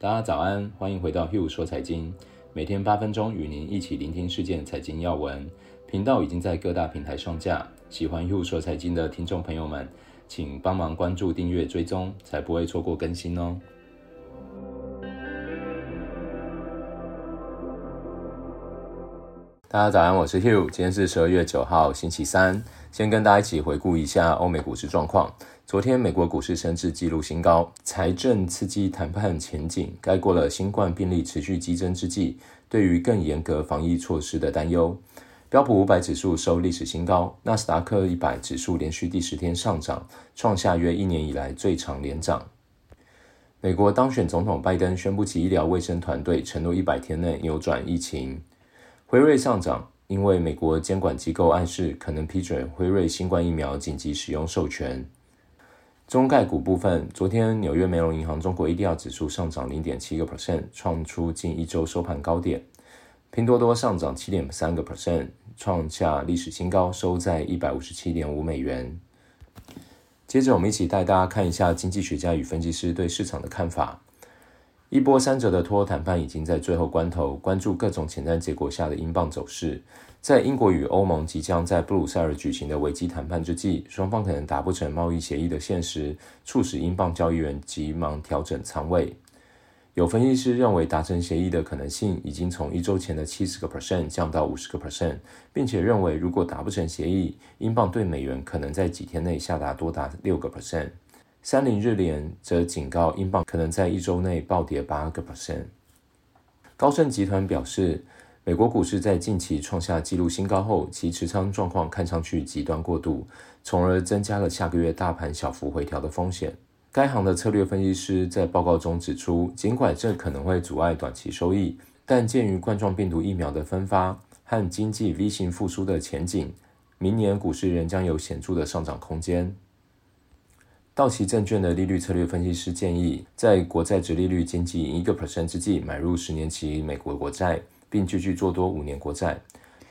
大家早安，欢迎回到 Hugh 说财经，每天八分钟与您一起聆听事件财经要闻。频道已经在各大平台上架，喜欢 Hugh 说财经的听众朋友们，请帮忙关注、订阅、追踪，才不会错过更新哦。大家早安，我是 Hugh，今天是十二月九号，星期三。先跟大家一起回顾一下欧美股市状况。昨天美国股市升至纪录新高，财政刺激谈判前景盖过了新冠病例持续激增之际，对于更严格防疫措施的担忧。标普五百指数收历史新高，纳斯达克一百指数连续第十天上涨，创下约一年以来最长连涨。美国当选总统拜登宣布其医疗卫生团队承诺一百天内扭转疫情。辉瑞上涨，因为美国监管机构暗示可能批准辉瑞新冠疫苗紧急使用授权。中概股部分，昨天纽约梅隆银行中国 ADR 指数上涨零点七个 percent，创出近一周收盘高点。拼多多上涨七点三个 percent，创下历史新高，收在一百五十七点五美元。接着，我们一起带大家看一下经济学家与分析师对市场的看法。一波三折的脱欧谈判已经在最后关头，关注各种潜在结果下的英镑走势。在英国与欧盟即将在布鲁塞尔举行的危机谈判之际，双方可能达不成贸易协议的现实，促使英镑交易员急忙调整仓位。有分析师认为，达成协议的可能性已经从一周前的七十个 percent 降到五十个 percent，并且认为如果达不成协议，英镑兑美元可能在几天内下达多达六个 percent。三菱日联则警告，英镑可能在一周内暴跌八个 percent。高盛集团表示，美国股市在近期创下纪录新高后，其持仓状况看上去极端过度，从而增加了下个月大盘小幅回调的风险。该行的策略分析师在报告中指出，尽管这可能会阻碍短期收益，但鉴于冠状病毒疫苗的分发和经济 V 型复苏的前景，明年股市仍将有显著的上涨空间。道奇证券的利率策略分析师建议，在国债殖利率仅仅一个 percent 之际买入十年期美国国债，并继续做多五年国债。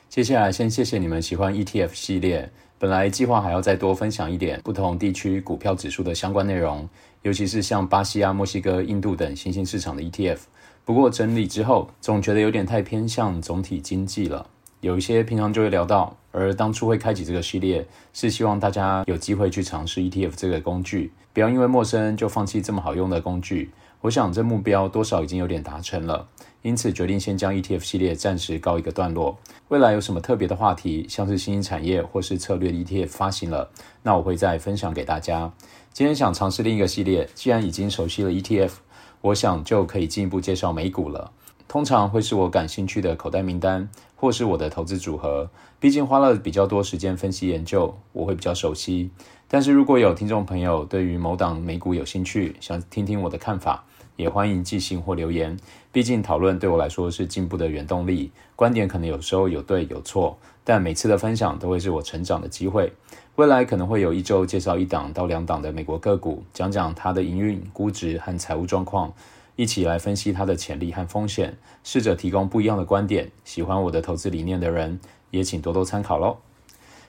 接下来，先谢谢你们喜欢 ETF 系列。本来计划还要再多分享一点不同地区股票指数的相关内容，尤其是像巴西啊、墨西哥、印度等新兴市场的 ETF。不过整理之后，总觉得有点太偏向总体经济了。有一些平常就会聊到，而当初会开启这个系列，是希望大家有机会去尝试 ETF 这个工具，不要因为陌生就放弃这么好用的工具。我想这目标多少已经有点达成了，因此决定先将 ETF 系列暂时告一个段落。未来有什么特别的话题，像是新兴产业或是策略 ETF 发行了，那我会再分享给大家。今天想尝试另一个系列，既然已经熟悉了 ETF，我想就可以进一步介绍美股了。通常会是我感兴趣的口袋名单，或是我的投资组合。毕竟花了比较多时间分析研究，我会比较熟悉。但是如果有听众朋友对于某档美股有兴趣，想听听我的看法，也欢迎寄信或留言。毕竟讨论对我来说是进步的原动力。观点可能有时候有对有错，但每次的分享都会是我成长的机会。未来可能会有一周介绍一档到两档的美国个股，讲讲它的营运、估值和财务状况。一起来分析它的潜力和风险，试着提供不一样的观点。喜欢我的投资理念的人，也请多多参考喽。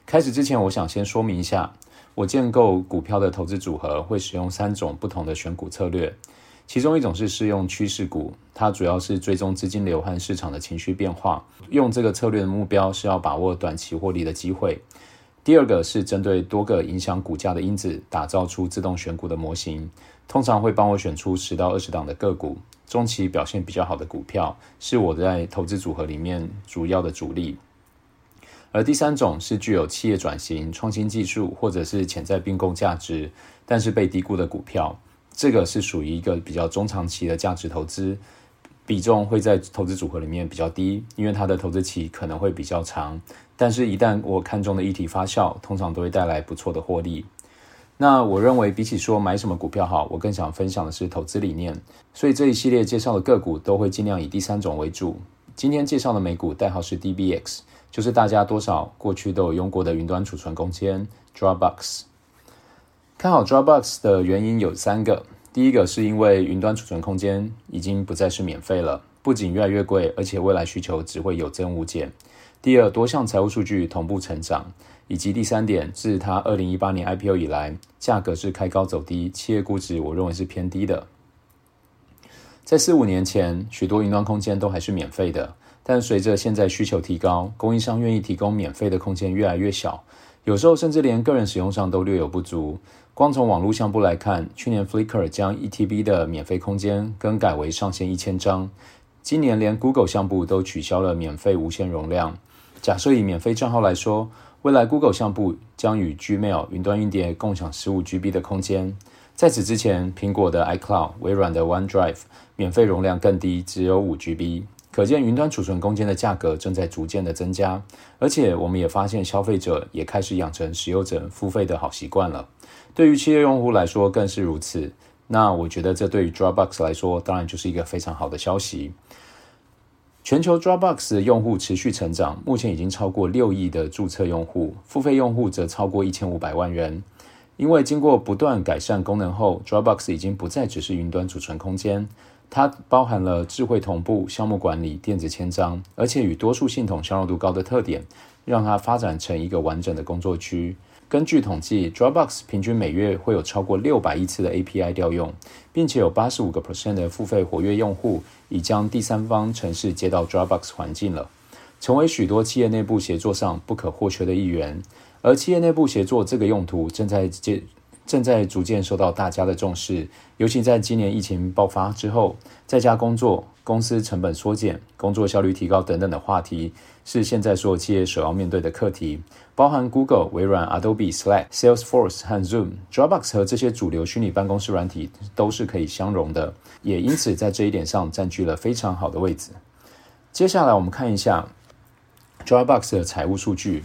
开始之前，我想先说明一下，我建构股票的投资组合会使用三种不同的选股策略。其中一种是适用趋势股，它主要是追踪资金流和市场的情绪变化。用这个策略的目标是要把握短期获利的机会。第二个是针对多个影响股价的因子，打造出自动选股的模型，通常会帮我选出十到二十档的个股，中期表现比较好的股票，是我在投资组合里面主要的主力。而第三种是具有企业转型、创新技术或者是潜在并购价值，但是被低估的股票，这个是属于一个比较中长期的价值投资。比重会在投资组合里面比较低，因为它的投资期可能会比较长。但是，一旦我看中的议题发酵，通常都会带来不错的获利。那我认为，比起说买什么股票好，我更想分享的是投资理念。所以这一系列介绍的个股都会尽量以第三种为主。今天介绍的美股代号是 DBX，就是大家多少过去都有用过的云端储存空间 Dropbox。看好 Dropbox 的原因有三个。第一个是因为云端储存空间已经不再是免费了，不仅越来越贵，而且未来需求只会有增无减。第二，多项财务数据同步成长，以及第三点，自它二零一八年 IPO 以来，价格是开高走低，企业估值我认为是偏低的。在四五年前，许多云端空间都还是免费的，但随着现在需求提高，供应商愿意提供免费的空间越来越小，有时候甚至连个人使用上都略有不足。光从网络相簿来看，去年 Flickr 将一 TB 的免费空间更改为上限一千张，今年连 Google 相簿都取消了免费无限容量。假设以免费账号来说，未来 Google 相簿将与 Gmail 云端硬碟共享十五 GB 的空间。在此之前，苹果的 iCloud、微软的 OneDrive 免费容量更低，只有五 GB。可见云端储存空间的价格正在逐渐的增加，而且我们也发现消费者也开始养成使用者付费的好习惯了。对于企业用户来说更是如此。那我觉得这对于 Dropbox 来说，当然就是一个非常好的消息。全球 Dropbox 的用户持续成长，目前已经超过六亿的注册用户，付费用户则超过一千五百万人。因为经过不断改善功能后，Dropbox 已经不再只是云端储存空间，它包含了智慧同步、项目管理、电子签章，而且与多数系统相容度高的特点，让它发展成一个完整的工作区。根据统计，Dropbox 平均每月会有超过六百亿次的 API 调用，并且有八十五个 percent 的付费活跃用户已将第三方程式接到 Dropbox 环境了，成为许多企业内部协作上不可或缺的一员。而企业内部协作这个用途正在接正在逐渐受到大家的重视，尤其在今年疫情爆发之后，在家工作、公司成本缩减、工作效率提高等等的话题，是现在所有企业首要面对的课题。包含 Google、微软、Adobe、Slack、Salesforce 和 Zoom、Dropbox 和这些主流虚拟办公室软体都是可以相容的，也因此在这一点上占据了非常好的位置。接下来我们看一下 Dropbox 的财务数据。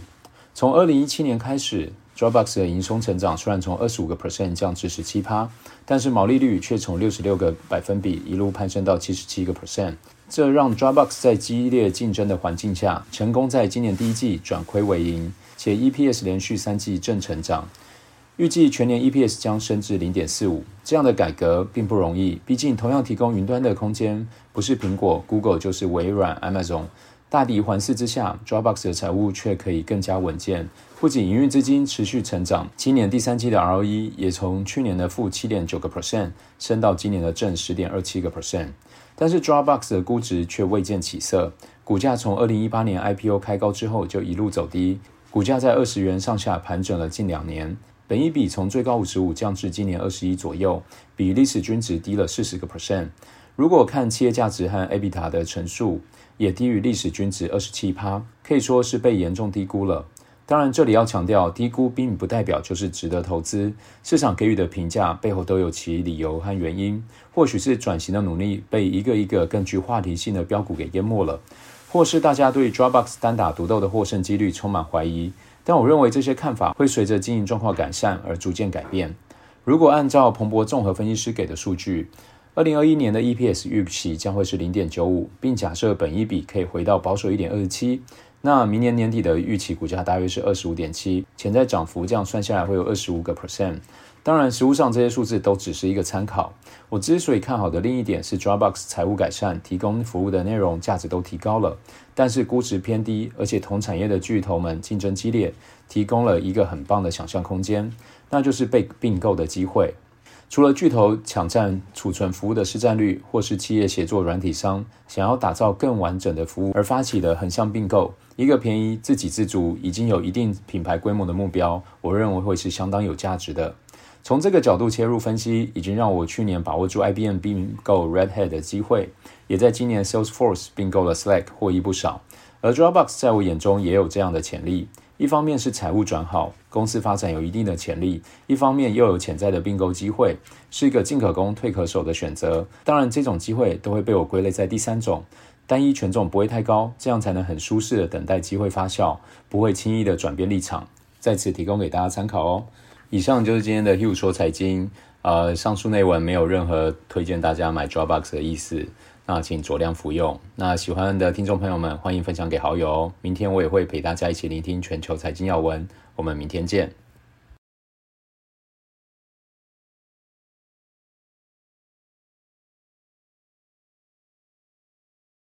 从二零一七年开始，Dropbox 的营收成长虽然从二十五个 percent 降至十七趴，但是毛利率却从六十六个百分比一路攀升到七十七个 percent。这让 Dropbox 在激烈竞争的环境下，成功在今年第一季转亏为盈。且 EPS 连续三季正成长，预计全年 EPS 将升至零点四五。这样的改革并不容易，毕竟同样提供云端的空间，不是苹果、Google 就是微软、Amazon。大敌环伺之下，Dropbox 的财务却可以更加稳健。不仅营运资金持续成长，今年第三季的 ROE 也从去年的负七点九个 percent 升到今年的正十点二七个 percent。但是 Dropbox 的估值却未见起色，股价从二零一八年 IPO 开高之后就一路走低。股价在二十元上下盘整了近两年，本益比从最高五十五降至今年二十一左右，比历史均值低了四十个 percent。如果看企业价值和 EBITDA 的乘数，也低于历史均值二十七趴，可以说是被严重低估了。当然，这里要强调，低估并不代表就是值得投资。市场给予的评价背后都有其理由和原因，或许是转型的努力被一个一个更具话题性的标股给淹没了。或是大家对 Dropbox 单打独斗的获胜几率充满怀疑，但我认为这些看法会随着经营状况改善而逐渐改变。如果按照彭博综合分析师给的数据，二零二一年的 EPS 预期将会是零点九五，并假设本一比可以回到保守一点二七，那明年年底的预期股价大约是二十五点七，潜在涨幅这样算下来会有二十五个 percent。当然，实务上这些数字都只是一个参考。我之所以看好的另一点是，Dropbox 财务改善、提供服务的内容价值都提高了，但是估值偏低，而且同产业的巨头们竞争激烈，提供了一个很棒的想象空间，那就是被并购的机会。除了巨头抢占储存服务的市占率，或是企业协作软体商想要打造更完整的服务而发起的横向并购，一个便宜、自给自足、已经有一定品牌规模的目标，我认为会是相当有价值的。从这个角度切入分析，已经让我去年把握住 IBM 并购 Red Hat 的机会，也在今年 Salesforce 并购了 Slack 获益不少。而 Dropbox 在我眼中也有这样的潜力，一方面是财务转好，公司发展有一定的潜力；一方面又有潜在的并购机会，是一个进可攻退可守的选择。当然，这种机会都会被我归类在第三种，单一权重不会太高，这样才能很舒适的等待机会发酵，不会轻易的转变立场。在此提供给大家参考哦。以上就是今天的 Hugh 说财经，呃，上述内文没有任何推荐大家买 Dropbox 的意思，那请酌量服用。那喜欢的听众朋友们，欢迎分享给好友哦。明天我也会陪大家一起聆听全球财经要闻，我们明天见。